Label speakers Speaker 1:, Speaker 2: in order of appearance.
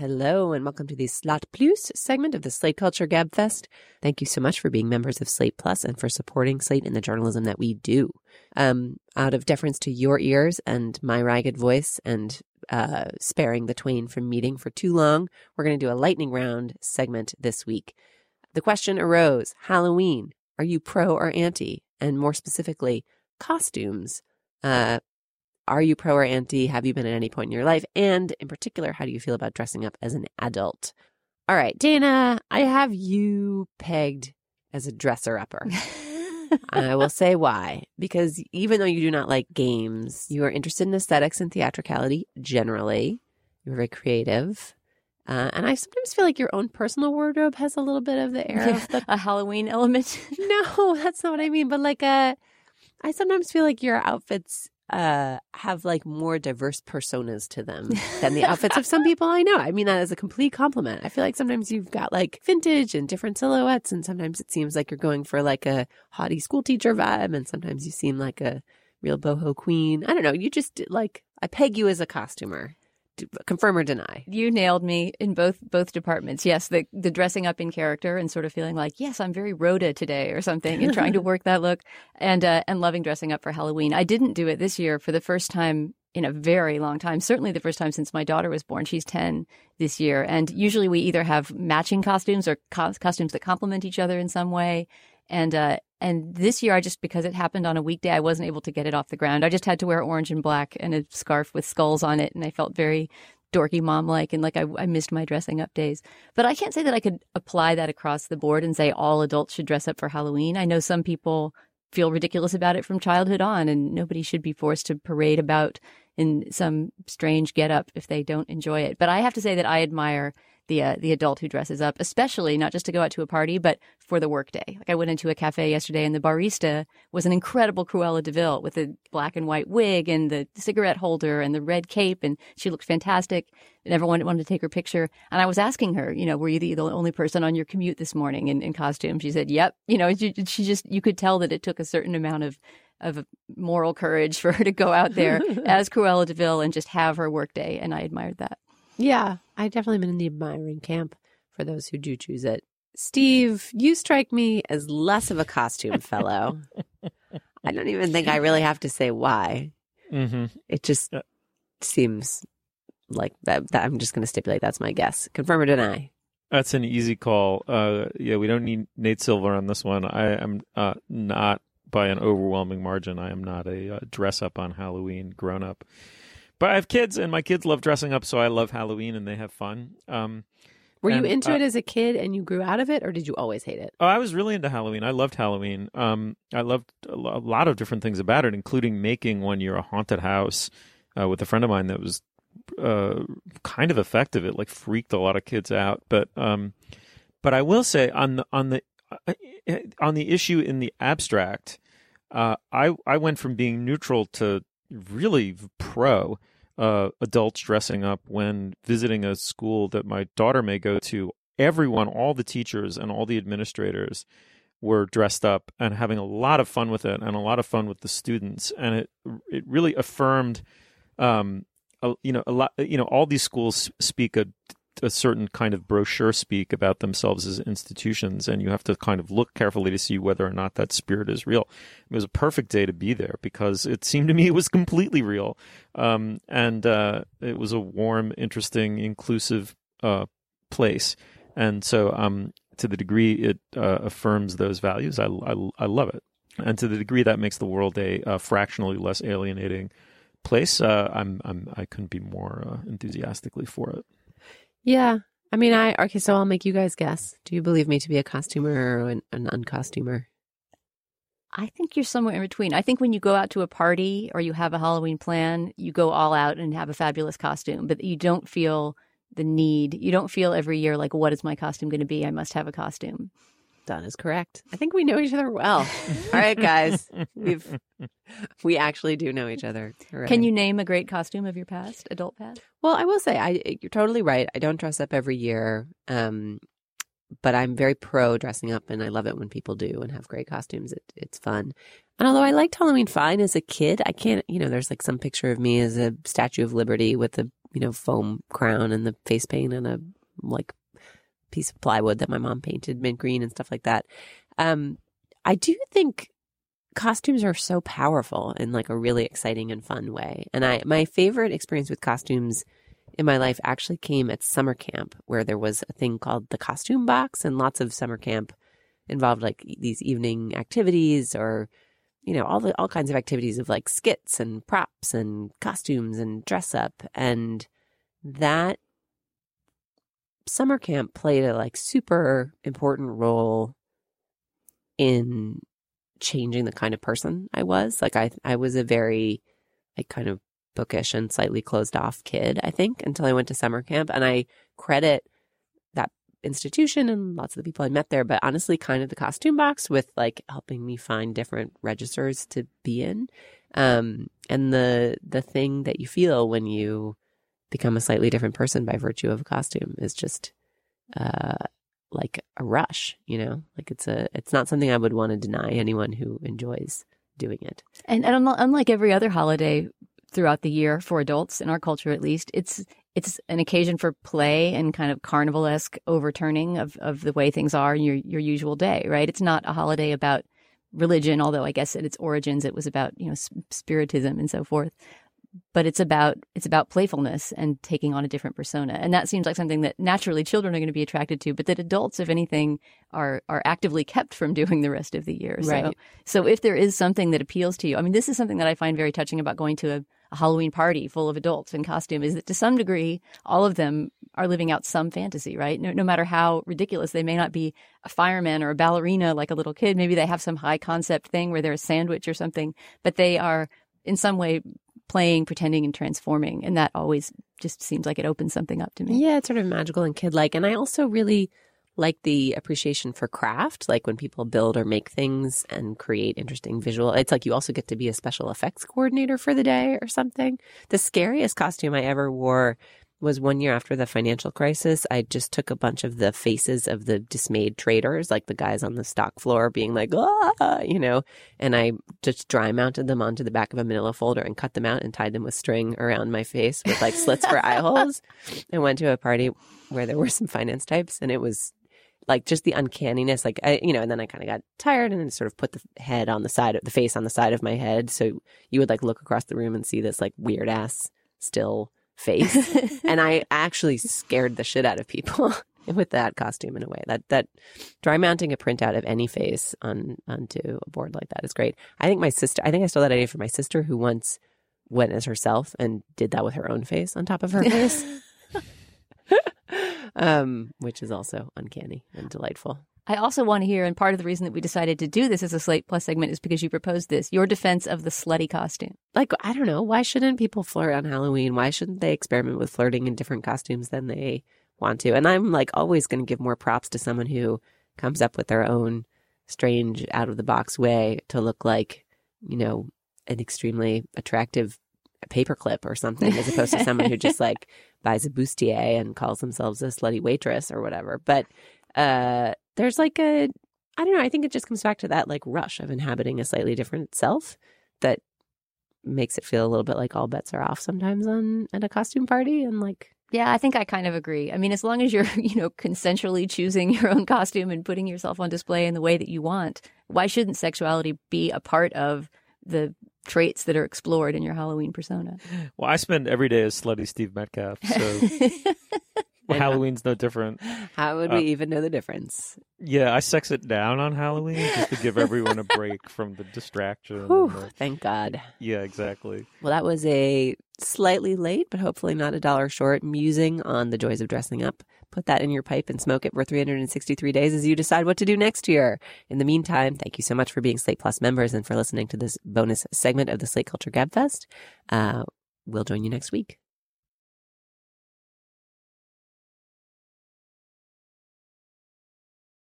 Speaker 1: Hello, and welcome to the Slate Plus segment of the Slate Culture Gabfest. Thank you so much for being members of Slate Plus and for supporting Slate in the journalism that we do. Um, out of deference to your ears and my ragged voice and uh, sparing the twain from meeting for too long, we're going to do a lightning round segment this week. The question arose Halloween, are you pro or anti? And more specifically, costumes. Uh, are you pro or anti? Have you been at any point in your life? And in particular, how do you feel about dressing up as an adult? All right, Dana, I have you pegged as a dresser upper. I will say why. Because even though you do not like games, you are interested in aesthetics and theatricality generally. You're very creative. Uh, and I sometimes feel like your own personal wardrobe has a little bit of the air
Speaker 2: Yeah,
Speaker 1: of the
Speaker 2: a Halloween element.
Speaker 1: no, that's not what I mean. But like, uh, I sometimes feel like your outfits uh have like more diverse personas to them than the outfits of some people I know. I mean that as a complete compliment. I feel like sometimes you've got like vintage and different silhouettes, and sometimes it seems like you're going for like a haughty school teacher vibe, and sometimes you seem like a real boho queen. I don't know. You just like I peg you as a costumer. Confirm or deny?
Speaker 2: You nailed me in both both departments. Yes, the the dressing up in character and sort of feeling like, yes, I'm very Rhoda today or something, and trying to work that look, and uh, and loving dressing up for Halloween. I didn't do it this year for the first time in a very long time. Certainly the first time since my daughter was born. She's ten this year, and usually we either have matching costumes or co- costumes that complement each other in some way. And uh, and this year, I just because it happened on a weekday, I wasn't able to get it off the ground. I just had to wear orange and black and a scarf with skulls on it, and I felt very dorky mom like and like I, I missed my dressing up days. But I can't say that I could apply that across the board and say all adults should dress up for Halloween. I know some people feel ridiculous about it from childhood on, and nobody should be forced to parade about in some strange getup if they don't enjoy it. But I have to say that I admire the uh, the adult who dresses up, especially not just to go out to a party, but for the workday. Like I went into a cafe yesterday, and the barista was an incredible Cruella de Vil with the black and white wig and the cigarette holder and the red cape, and she looked fantastic. And everyone wanted to take her picture. And I was asking her, you know, were you the, the only person on your commute this morning in, in costume? She said, "Yep." You know, she, she just you could tell that it took a certain amount of of moral courage for her to go out there as Cruella de Vil and just have her workday, and I admired that.
Speaker 1: Yeah, I definitely been in the admiring camp for those who do choose it. Steve, you strike me as less of a costume fellow. I don't even think I really have to say why.
Speaker 3: Mm-hmm.
Speaker 1: It just
Speaker 3: Yeah.
Speaker 1: seems like that, that I'm just going to stipulate that's my guess. Confirm or deny?
Speaker 3: That's an easy call. Uh, yeah, we don't need Nate Silver on this one. I am uh, not by an overwhelming margin. I am not a uh, dress up on Halloween grown up. But I have kids, and my kids love dressing up, so I love Halloween, and they have fun. Um,
Speaker 1: Were you into
Speaker 3: uh,
Speaker 1: it as a kid and you grew out of it, or did you always hate it?
Speaker 3: Oh, I was really into Halloween. I loved Halloween. Um, I loved a lot of different things about it, including making one year a haunted house uh, with a friend of mine that was uh, kind of effective. It like freaked a lot of kids out. But um, but I will say on the on the uh, on the issue in the abstract, uh, I I went from being neutral to really pro uh, adults dressing up when visiting a school that my daughter may go to. Everyone, all the teachers and all the administrators were dressed up and having a lot of fun with it and a lot of fun with the students and it it really affirmed um a, you know a lot you know all these schools speak a a certain kind of brochure speak about themselves as institutions and you have to kind of look carefully to see whether or not that spirit is real it was a perfect day to be there because it seemed to me it was completely real um and uh it was a warm interesting inclusive uh place and so um to the degree it uh, affirms those values, I, I, I love it. And to the degree that makes the world a, fractionally less alienating place, uh, I'm, I'm I couldn't be more uh, enthusiastically for it.
Speaker 1: Yeah. I mean, I, okay, so I'll make you guys guess. Do you believe me to be a costumer or an, an uncostumer?
Speaker 2: I think you're somewhere in between. I think when you go out to a party or you have a Halloween plan, you go all out and have a fabulous costume, but you don't feel the need. You don't feel every year like, what is my costume going to be? I must have a costume.
Speaker 1: Don is correct. I think we know each other well. All right, guys. We've we actually do know each other. Hooray.
Speaker 2: Can you name a great costume of your past, adult past?
Speaker 1: Well, I will say I you're totally right. I don't dress up every year. Um but I'm very pro dressing up and I love it when people do and have great costumes. It, it's fun. And although I liked Halloween fine as a kid, I can't, you know, there's like some picture of me as a Statue of Liberty with a you know, foam crown and the face paint and a like piece of plywood that my mom painted mint green and stuff like that. Um, I do think costumes are so powerful in like a really exciting and fun way. And I my favorite experience with costumes in my life actually came at summer camp where there was a thing called the costume box and lots of summer camp involved like these evening activities or you know all the all kinds of activities of like skits and props and costumes and dress up and that summer camp played a like super important role in changing the kind of person I was. Like I I was a very like kind of bookish and slightly closed off kid, I think, until I went to summer camp. And I credit that institution and lots of the people I met there, but honestly kind of the costume box with like helping me find different registers to be in. Um and the the thing that you feel when you become a slightly different person by virtue of a costume is just uh like a rush, you know? Like it's a it's not something I would want to deny anyone who enjoys doing it.
Speaker 2: And, and unlike every other holiday throughout the year for adults in our culture at least, it's it's an occasion for play and kind of carnivalesque overturning of, of the way things are in your your usual day, right? It's not a holiday about religion, although I guess at its origins it was about you know spiritism and so forth but it's about it's about playfulness and taking on a different persona. And that seems like something that naturally children are going to be attracted to but that adults if anything are are actively kept from doing the rest of the year.
Speaker 1: Right.
Speaker 2: so so if there is something that appeals to you i mean this is something that i find very touching about going to a, a halloween party full of adults in costume is that to some degree all of them are living out some fantasy right? No, no matter how ridiculous they may not be a fireman or a ballerina like a little kid. Maybe they have some high concept thing where they're a sandwich or something but they are in some way playing, pretending, and transforming. And that always just seems like it opens something up to me.
Speaker 1: Yeah, it's sort of magical and kid like. And I also really like the appreciation for craft, like when people build or make things and create interesting visual. It's like you also get to be a special effects coordinator for the day or something. The scariest costume I ever wore was one year after the financial crisis. I just took a bunch of the faces of the dismayed traders, like the guys on the stock floor being like, ah, you know, and I just dry mounted them onto the back of a manila folder and cut them out and tied them with string around my face with like slits for eye holes. I went to a party where there were some finance types and it was like just the uncanniness, like I, you know, and then I kind of got tired and then sort of put the head on the side of the face on the side of my head, so you would like look across the room and see this like weird ass still face. and I actually scared the shit out of people with that costume in a way. That that dry mounting a printout of any face on onto a board like that is great. I think my sister I think I stole that idea from my sister who once went as herself and did that with her own face on top of her face. um, which is also uncanny and delightful.
Speaker 2: I also want to hear, and part of the reason that we decided to do this as a Slate Plus segment is because you proposed this, your defense of the slutty costume.
Speaker 1: Like, I don't know, why shouldn't people flirt on Halloween? Why shouldn't they experiment with flirting in different costumes than they want to? And I'm like always going to give more props to someone who comes up with their own strange, out of the box way to look like, you know, an extremely attractive paperclip or something, as opposed to someone who just like buys a bustier and calls themselves a slutty waitress or whatever. But uh, there's like a I don't know, I think it just comes back to that like rush of inhabiting a slightly different self that makes it feel a little bit like all bets are off sometimes on at a costume party and like
Speaker 2: yeah, I think I kind of agree. I mean, as long as you're, you know, consensually choosing your own costume and putting yourself on display in the way that you want, why shouldn't sexuality be a part of the traits that are explored in your Halloween persona?
Speaker 3: Well, I spend every day as slutty Steve Metcalf, so Well, Halloween's no different.
Speaker 1: How would uh, we even know the difference?
Speaker 3: Yeah, I sex it down on Halloween just to give everyone a break from the distraction.
Speaker 1: Whew,
Speaker 3: the...
Speaker 1: Thank God.
Speaker 3: Yeah, exactly.
Speaker 1: Well, that was a slightly late, but hopefully not a dollar short musing on the joys of dressing up. Put that in your pipe and smoke it for 363 days as you decide what to do next year. In the meantime, thank you so much for being Slate Plus members and for listening to this bonus segment of the Slate Culture Gabfest. Uh, we'll join you next week.